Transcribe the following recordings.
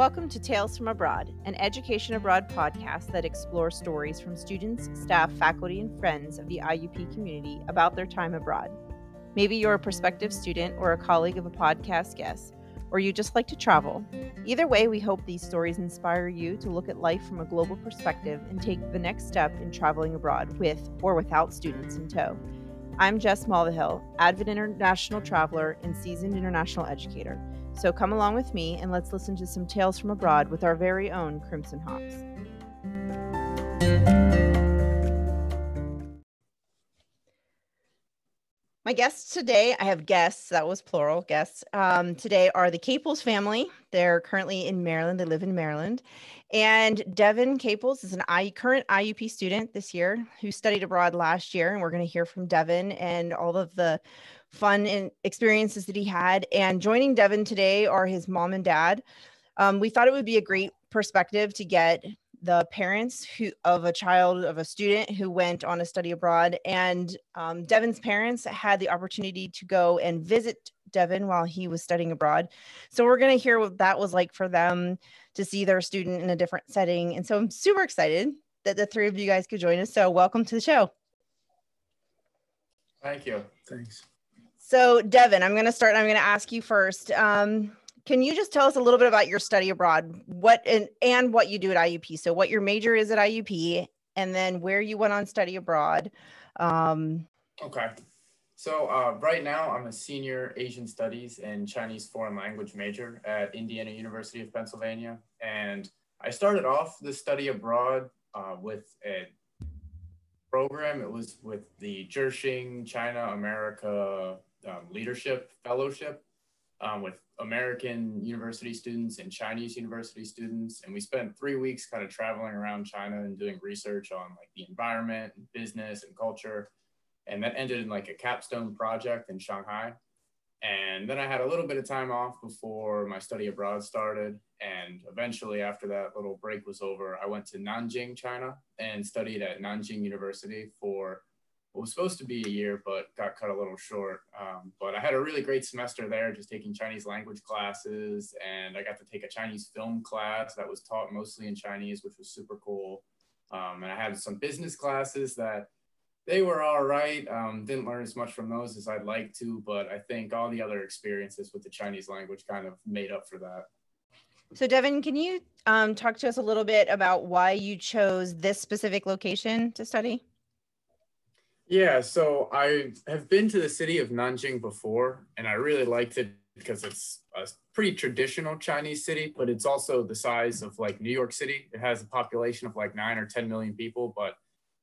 Welcome to Tales from Abroad, an education abroad podcast that explores stories from students, staff, faculty, and friends of the IUP community about their time abroad. Maybe you're a prospective student or a colleague of a podcast guest, or you just like to travel. Either way, we hope these stories inspire you to look at life from a global perspective and take the next step in traveling abroad with or without students in tow. I'm Jess Mulvihill, avid international traveler and seasoned international educator. So come along with me and let's listen to some tales from abroad with our very own Crimson Hawks. My guests today, I have guests, that was plural guests. Um, today are the Caples family. They're currently in Maryland. They live in Maryland. And Devin Caples is an I, current IUP student this year who studied abroad last year. And we're going to hear from Devin and all of the fun and experiences that he had. And joining Devin today are his mom and dad. Um, we thought it would be a great perspective to get the parents who of a child of a student who went on a study abroad. And um, devin's parents had the opportunity to go and visit devin while he was studying abroad. So we're going to hear what that was like for them to see their student in a different setting. And so i'm super excited that the three of you guys could join us. So welcome to the show. Thank you. Thanks so, Devin, I'm going to start. I'm going to ask you first. Um, can you just tell us a little bit about your study abroad, what and, and what you do at IUP? So, what your major is at IUP, and then where you went on study abroad. Um, okay. So, uh, right now, I'm a senior Asian Studies and Chinese Foreign Language major at Indiana University of Pennsylvania. And I started off the study abroad uh, with a program. It was with the Zhixing China America um, leadership fellowship um, with American university students and Chinese university students. And we spent three weeks kind of traveling around China and doing research on like the environment, and business, and culture. And that ended in like a capstone project in Shanghai. And then I had a little bit of time off before my study abroad started. And eventually, after that little break was over, I went to Nanjing, China, and studied at Nanjing University for what was supposed to be a year, but got cut a little short. Um, but I had a really great semester there, just taking Chinese language classes, and I got to take a Chinese film class that was taught mostly in Chinese, which was super cool. Um, and I had some business classes that they were all right. Um, didn't learn as much from those as I'd like to, but I think all the other experiences with the Chinese language kind of made up for that. So, Devin, can you um, talk to us a little bit about why you chose this specific location to study? Yeah, so I have been to the city of Nanjing before, and I really liked it because it's a pretty traditional Chinese city, but it's also the size of like New York City. It has a population of like nine or 10 million people, but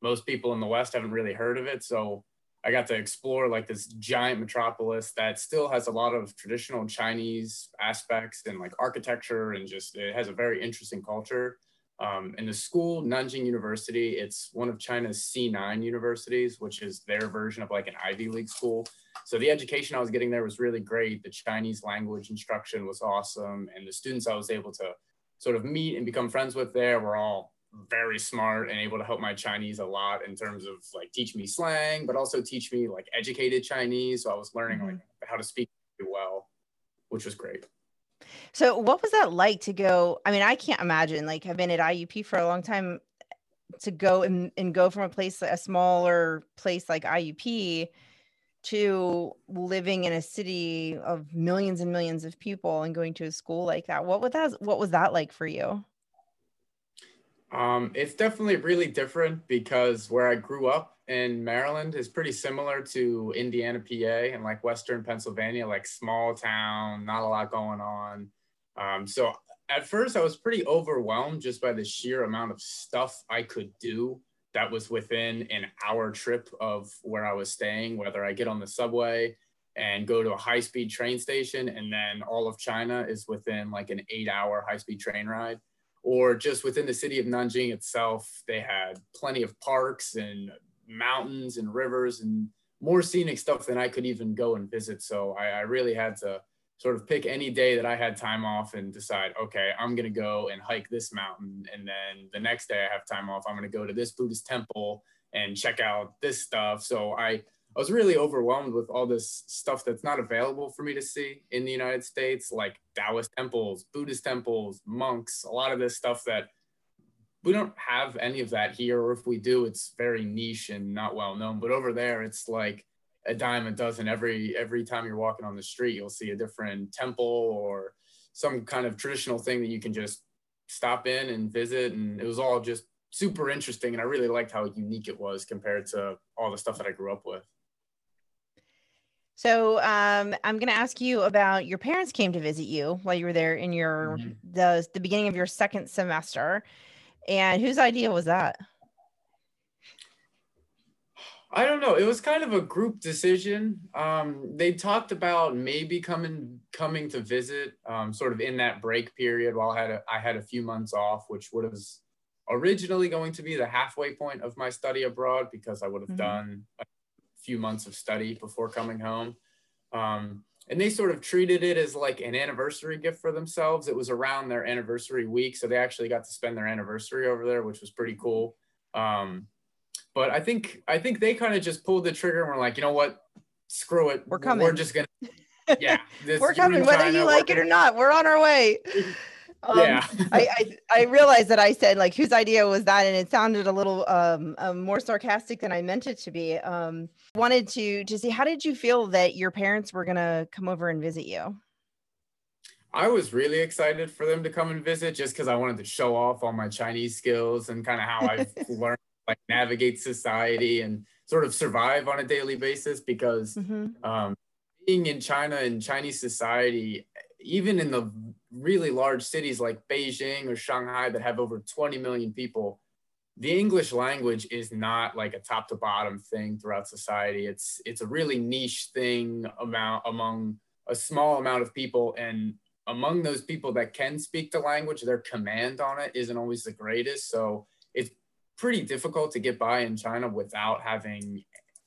most people in the West haven't really heard of it. So I got to explore like this giant metropolis that still has a lot of traditional Chinese aspects and like architecture and just it has a very interesting culture. Um, and the school, Nanjing University, it's one of China's C9 universities, which is their version of like an Ivy League school. So the education I was getting there was really great. The Chinese language instruction was awesome. And the students I was able to sort of meet and become friends with there were all very smart and able to help my Chinese a lot in terms of like teach me slang, but also teach me like educated Chinese. So I was learning like how to speak well, which was great. So, what was that like to go? I mean, I can't imagine. Like, I've been at IUP for a long time to go and, and go from a place, a smaller place like IUP, to living in a city of millions and millions of people and going to a school like that. What was that? What was that like for you? Um, it's definitely really different because where I grew up in Maryland is pretty similar to Indiana, PA, and like Western Pennsylvania, like small town, not a lot going on. Um, so at first, I was pretty overwhelmed just by the sheer amount of stuff I could do that was within an hour trip of where I was staying, whether I get on the subway and go to a high speed train station, and then all of China is within like an eight hour high speed train ride or just within the city of Nanjing itself, they had plenty of parks and mountains and rivers and more scenic stuff than I could even go and visit. So I, I really had to sort of pick any day that I had time off and decide, okay, I'm going to go and hike this mountain. And then the next day I have time off, I'm going to go to this Buddhist temple and check out this stuff. So I, I was really overwhelmed with all this stuff that's not available for me to see in the United States, like Taoist temples, Buddhist temples, monks, a lot of this stuff that we don't have any of that here. Or if we do, it's very niche and not well known. But over there, it's like a dime a dozen. Every every time you're walking on the street, you'll see a different temple or some kind of traditional thing that you can just stop in and visit. And it was all just super interesting. And I really liked how unique it was compared to all the stuff that I grew up with. So um, I'm going to ask you about your parents came to visit you while you were there in your mm-hmm. the the beginning of your second semester, and whose idea was that? I don't know. It was kind of a group decision. Um, they talked about maybe coming coming to visit, um, sort of in that break period while I had a, I had a few months off, which would have originally going to be the halfway point of my study abroad because I would have mm-hmm. done a few months of study before coming home. Um, and they sort of treated it as like an anniversary gift for themselves. It was around their anniversary week, so they actually got to spend their anniversary over there, which was pretty cool. Um, but I think I think they kind of just pulled the trigger and were like, you know what, screw it, we're coming. We're just gonna, yeah, we're coming whether you like it or not. We're on our way. Um, yeah. I, I, I realized that I said like whose idea was that, and it sounded a little um, um, more sarcastic than I meant it to be. Um, wanted to to see how did you feel that your parents were gonna come over and visit you? I was really excited for them to come and visit just because I wanted to show off all my Chinese skills and kind of how I've learned like navigate society and sort of survive on a daily basis because mm-hmm. um, being in China and Chinese society, even in the really large cities like Beijing or Shanghai that have over 20 million people, the English language is not like a top to bottom thing throughout society. It's it's a really niche thing amount among a small amount of people and among those people that can speak the language, their command on it isn't always the greatest. So it's pretty difficult to get by in China without having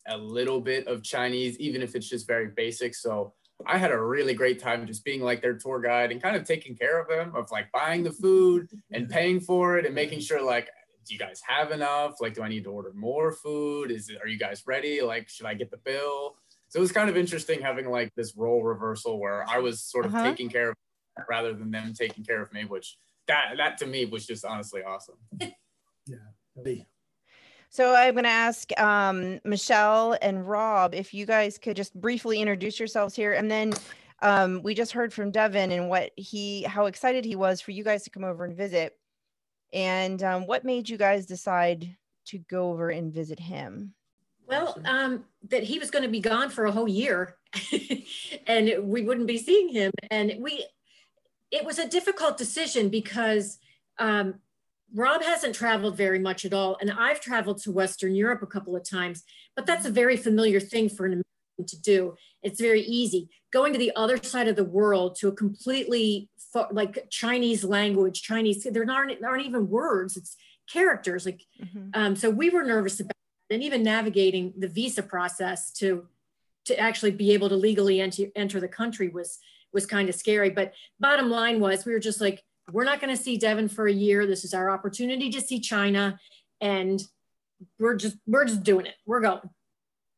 a little bit of Chinese, even if it's just very basic. So I had a really great time just being like their tour guide and kind of taking care of them, of like buying the food and paying for it and making sure like do you guys have enough? Like do i need to order more food? Is it are you guys ready? Like should i get the bill? So it was kind of interesting having like this role reversal where i was sort of uh-huh. taking care of rather than them taking care of me which that that to me was just honestly awesome. Yeah so I'm going to ask um, Michelle and Rob if you guys could just briefly introduce yourselves here, and then um, we just heard from Devin and what he, how excited he was for you guys to come over and visit, and um, what made you guys decide to go over and visit him. Well, um, that he was going to be gone for a whole year, and we wouldn't be seeing him, and we. It was a difficult decision because um, Rob hasn't traveled very much at all, and I've traveled to Western Europe a couple of times, but that's a very familiar thing for an American to do. It's very easy. Going to the other side of the world to a completely like Chinese language, Chinese, there aren't, there aren't even words, it's characters. Like, mm-hmm. um, so we were nervous about it, and even navigating the visa process to to actually be able to legally enter, enter the country was was kind of scary. But bottom line was, we were just like, we're not going to see Devin for a year. This is our opportunity to see China, and we're just we're just doing it. We're going.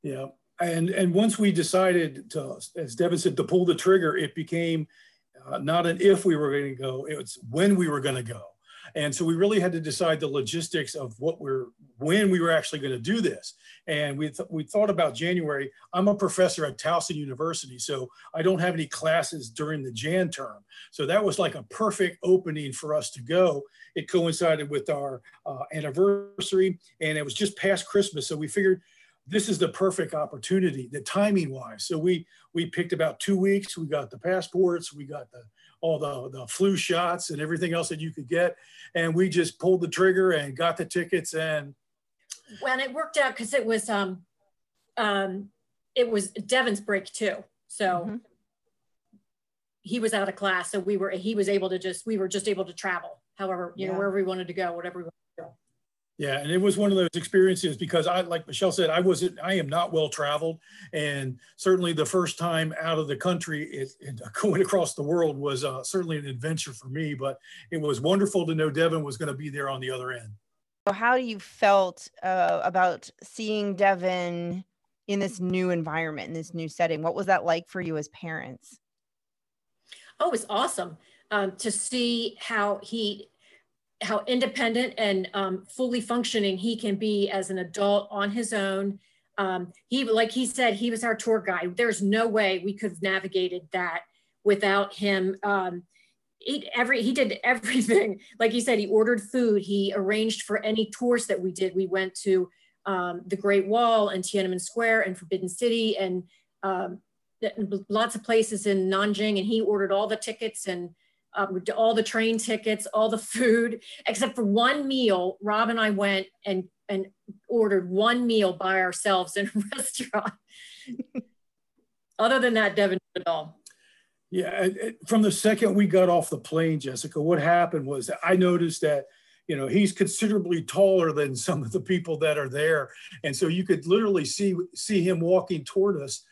Yeah, and and once we decided to, as Devin said, to pull the trigger, it became uh, not an if we were going to go; it was when we were going to go. And so we really had to decide the logistics of what we're, when we were actually going to do this. And we, th- we thought about January. I'm a professor at Towson University, so I don't have any classes during the Jan term. So that was like a perfect opening for us to go. It coincided with our uh, anniversary and it was just past Christmas. So we figured this is the perfect opportunity, the timing wise. So we we picked about two weeks. We got the passports, we got the all the, the flu shots and everything else that you could get. And we just pulled the trigger and got the tickets and when it worked out because it was um um it was Devin's break too. So mm-hmm. he was out of class. So we were he was able to just we were just able to travel however, you yeah. know, wherever we wanted to go, whatever we wanted to go. Yeah, and it was one of those experiences because I, like Michelle said, I wasn't, I am not well traveled, and certainly the first time out of the country, it, it going across the world was uh, certainly an adventure for me. But it was wonderful to know Devin was going to be there on the other end. How do you felt uh, about seeing Devin in this new environment, in this new setting. What was that like for you as parents? Oh, it was awesome um, to see how he how independent and um, fully functioning he can be as an adult on his own. Um, he, like he said, he was our tour guide. There's no way we could have navigated that without him. Um, he, every, he did everything. Like he said, he ordered food. He arranged for any tours that we did. We went to um, the Great Wall and Tiananmen Square and Forbidden City and um, lots of places in Nanjing. And he ordered all the tickets and um, all the train tickets, all the food, except for one meal. Rob and I went and and ordered one meal by ourselves in a restaurant. Other than that, Devin did it all. Yeah, from the second we got off the plane, Jessica, what happened was I noticed that you know he's considerably taller than some of the people that are there, and so you could literally see see him walking toward us,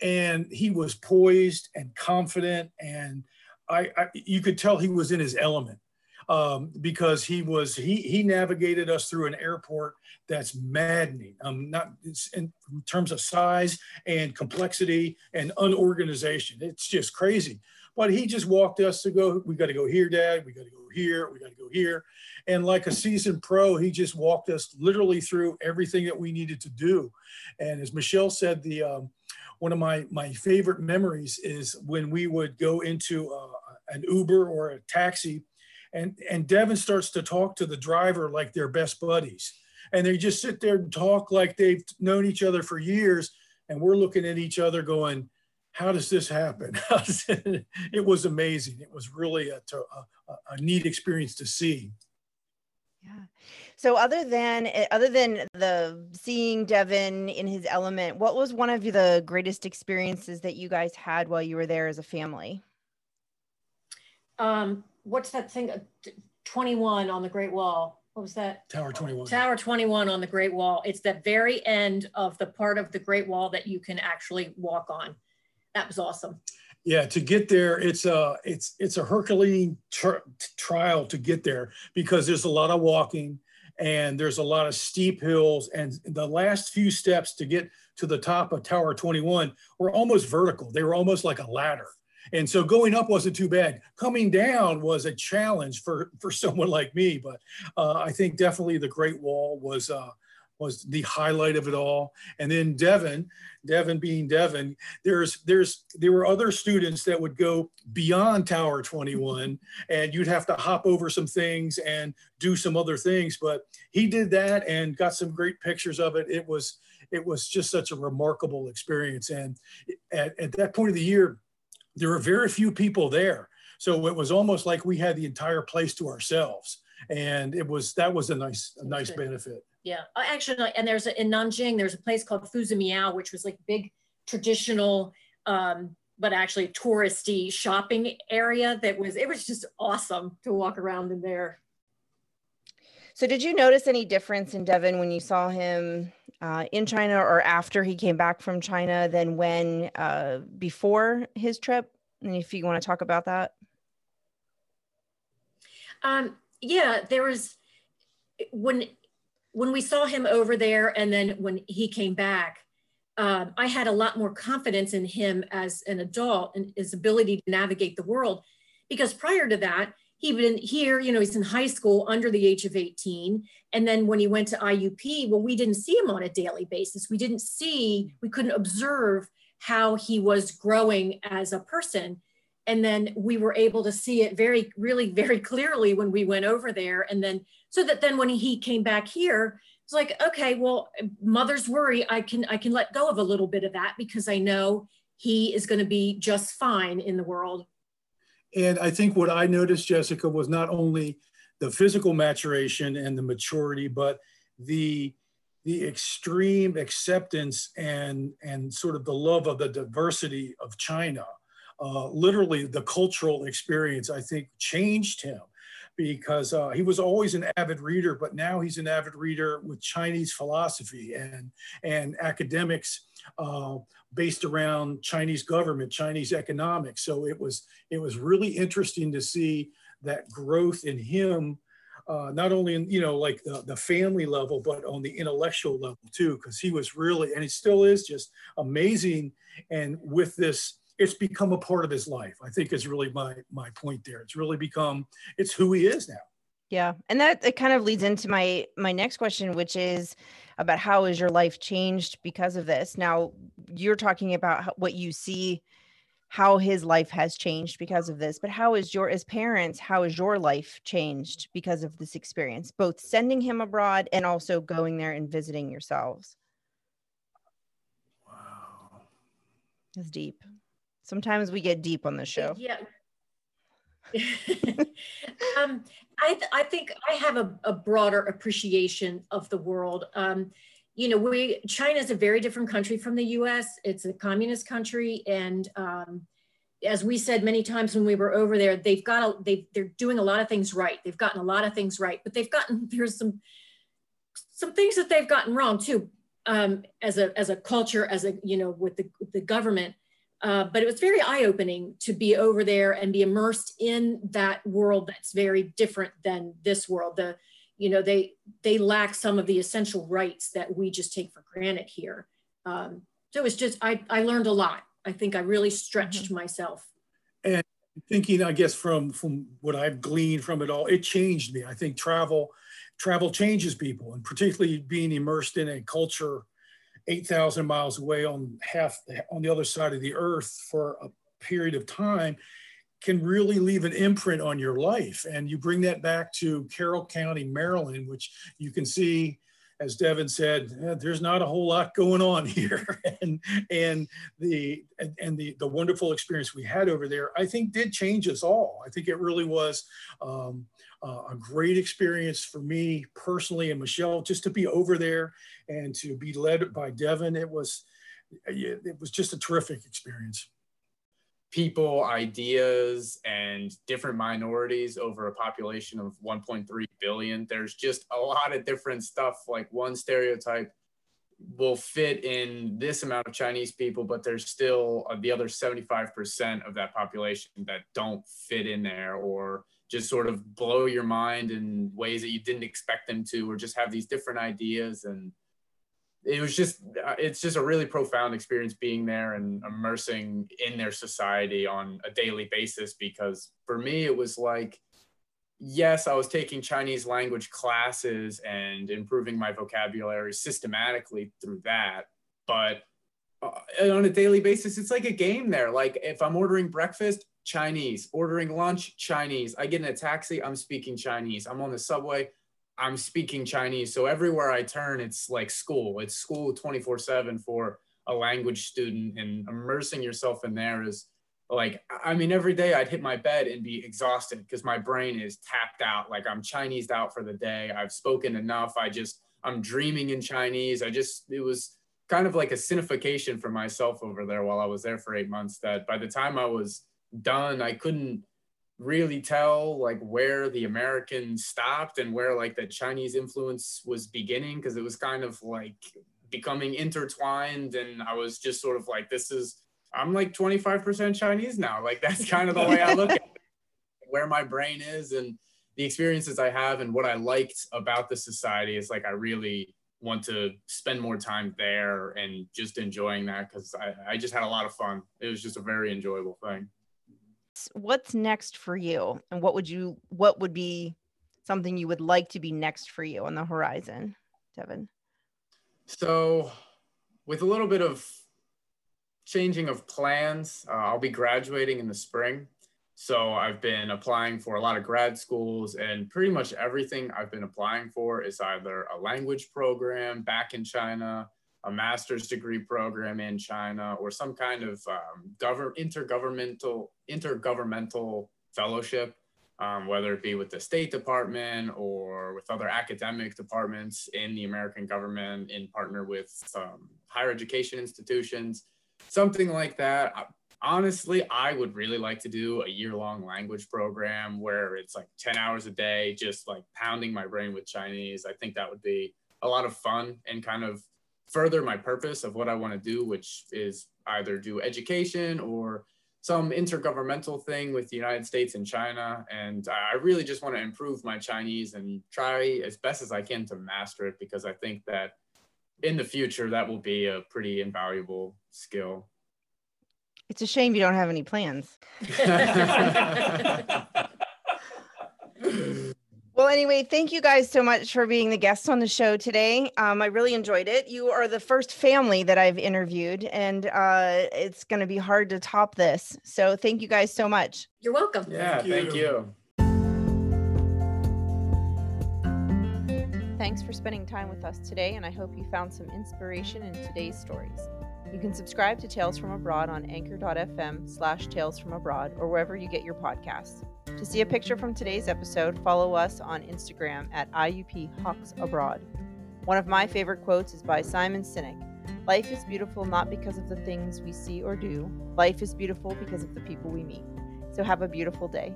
and he was poised and confident and I, I, you could tell he was in his element um, because he was he he navigated us through an airport that's maddening. Um, not in terms of size and complexity and unorganization. It's just crazy. But he just walked us to go. We got to go here, Dad. We got to go here. We got to go here. And like a seasoned pro, he just walked us literally through everything that we needed to do. And as Michelle said, the um, one of my my favorite memories is when we would go into uh, an Uber or a taxi, and and Devin starts to talk to the driver like they're best buddies, and they just sit there and talk like they've known each other for years, and we're looking at each other going, "How does this happen?" it was amazing. It was really a, a, a neat experience to see. Yeah. So other than other than the seeing Devin in his element, what was one of the greatest experiences that you guys had while you were there as a family? Um, what's that thing? Uh, 21 on the Great Wall. What was that? Tower 21. Tower 21 on the Great Wall. It's the very end of the part of the Great Wall that you can actually walk on. That was awesome. Yeah, to get there, it's a it's it's a Herculean tr- trial to get there because there's a lot of walking and there's a lot of steep hills and the last few steps to get to the top of Tower 21 were almost vertical. They were almost like a ladder. And so going up wasn't too bad. Coming down was a challenge for for someone like me, but uh, I think definitely the Great Wall was uh, was the highlight of it all. And then Devin, Devin being Devin, there's there's there were other students that would go beyond Tower 21 and you'd have to hop over some things and do some other things. But he did that and got some great pictures of it. It was it was just such a remarkable experience. And at, at that point of the year, there were very few people there. So it was almost like we had the entire place to ourselves. And it was, that was a nice, a nice benefit. Yeah, actually, and there's a, in Nanjing, there's a place called Fuzimiao, which was like big traditional, um, but actually touristy shopping area that was, it was just awesome to walk around in there. So did you notice any difference in Devin when you saw him uh, in China or after he came back from China than when uh, before his trip? And if you want to talk about that. Um, yeah, there was when when we saw him over there, and then when he came back, um, I had a lot more confidence in him as an adult and his ability to navigate the world. Because prior to that, he'd been here, you know, he's in high school under the age of 18. And then when he went to IUP, well, we didn't see him on a daily basis. We didn't see, we couldn't observe how he was growing as a person. And then we were able to see it very, really very clearly when we went over there. And then, so that then when he came back here, it's like, okay, well, mother's worry, I can, I can let go of a little bit of that because I know he is going to be just fine in the world and I think what I noticed, Jessica, was not only the physical maturation and the maturity, but the the extreme acceptance and and sort of the love of the diversity of China. Uh, literally, the cultural experience I think changed him because uh, he was always an avid reader, but now he's an avid reader with Chinese philosophy and and academics uh, based around Chinese government, Chinese economics. So it was it was really interesting to see that growth in him uh, not only in you know like the, the family level but on the intellectual level too because he was really and he still is just amazing. And with this it's become a part of his life. I think is really my my point there. It's really become it's who he is now yeah and that it kind of leads into my my next question which is about how has your life changed because of this? Now you're talking about what you see how his life has changed because of this but how is your as parents how is your life changed because of this experience both sending him abroad and also going there and visiting yourselves? Wow. It's deep. Sometimes we get deep on the show. yeah. Um, I, th- I think I have a, a, broader appreciation of the world. Um, you know, we China is a very different country from the U.S. It's a communist country, and um, as we said many times when we were over there, they've got a, they they're doing a lot of things right. They've gotten a lot of things right, but they've gotten there's some some things that they've gotten wrong too, um, as a as a culture, as a you know with the the government. Uh, but it was very eye-opening to be over there and be immersed in that world that's very different than this world. The you know they they lack some of the essential rights that we just take for granted here um, so it was just I, I learned a lot i think i really stretched mm-hmm. myself and thinking i guess from from what i've gleaned from it all it changed me i think travel travel changes people and particularly being immersed in a culture 8000 miles away on half on the other side of the earth for a period of time can really leave an imprint on your life. And you bring that back to Carroll County, Maryland, which you can see, as Devin said, eh, there's not a whole lot going on here. and and the and the the wonderful experience we had over there, I think, did change us all. I think it really was um, uh, a great experience for me personally and Michelle just to be over there and to be led by Devin. It was it was just a terrific experience people, ideas, and different minorities over a population of 1.3 billion. There's just a lot of different stuff. Like one stereotype will fit in this amount of Chinese people, but there's still uh, the other 75% of that population that don't fit in there or just sort of blow your mind in ways that you didn't expect them to, or just have these different ideas. And it was just uh, it's just a really profound experience being there and immersing in their society on a daily basis because for me it was like yes i was taking chinese language classes and improving my vocabulary systematically through that but uh, on a daily basis it's like a game there. Like if i'm ordering breakfast chinese ordering lunch chinese i get in a taxi i'm speaking chinese i'm on the subway I'm speaking Chinese. So everywhere I turn, it's like school. It's school 24 7 for a language student, and immersing yourself in there is like, I mean, every day I'd hit my bed and be exhausted because my brain is tapped out. Like I'm Chinese out for the day. I've spoken enough. I just, I'm dreaming in Chinese. I just, it was kind of like a sinification for myself over there while I was there for eight months that by the time I was done, I couldn't really tell like where the Americans stopped and where like the Chinese influence was beginning because it was kind of like becoming intertwined. And I was just sort of like this is I'm like 25% Chinese now. Like that's kind of the way I look at it, where my brain is and the experiences I have and what I liked about the society is like I really want to spend more time there and just enjoying that because I, I just had a lot of fun. It was just a very enjoyable thing what's next for you? And what would you what would be something you would like to be next for you on the horizon devin? So with a little bit of changing of plans uh, i'll be graduating in the spring. So i've been applying for a lot of grad schools and pretty much everything i've been applying for is either a language program back in china a master's degree program in China or some kind of um, govern intergovernmental intergovernmental fellowship, um, whether it be with the State Department or with other academic departments in the American government, in partner with um, higher education institutions, something like that. Honestly, I would really like to do a year long language program where it's like 10 hours a day, just like pounding my brain with Chinese. I think that would be a lot of fun and kind of further my purpose of what I want to do, which is either do education or some intergovernmental thing with the United States and China. And I really just want to improve my Chinese and try as best as I can to master it because I think that in the future that will be a pretty invaluable skill. It's a shame you don't have any plans. Well, anyway, thank you guys so much for being the guests on the show today. Um, I really enjoyed it. You are the first family that I've interviewed, and uh, it's going to be hard to top this. So, thank you guys so much. You're welcome. Yeah, thank you. Thanks for spending time with us today, and I hope you found some inspiration in today's stories. You can subscribe to Tales from Abroad on anchor.fm slash tales from abroad or wherever you get your podcasts. To see a picture from today's episode, follow us on Instagram at IUP Hawks Abroad. One of my favorite quotes is by Simon Sinek Life is beautiful not because of the things we see or do, life is beautiful because of the people we meet. So have a beautiful day.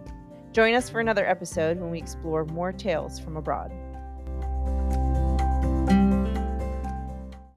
Join us for another episode when we explore more tales from abroad.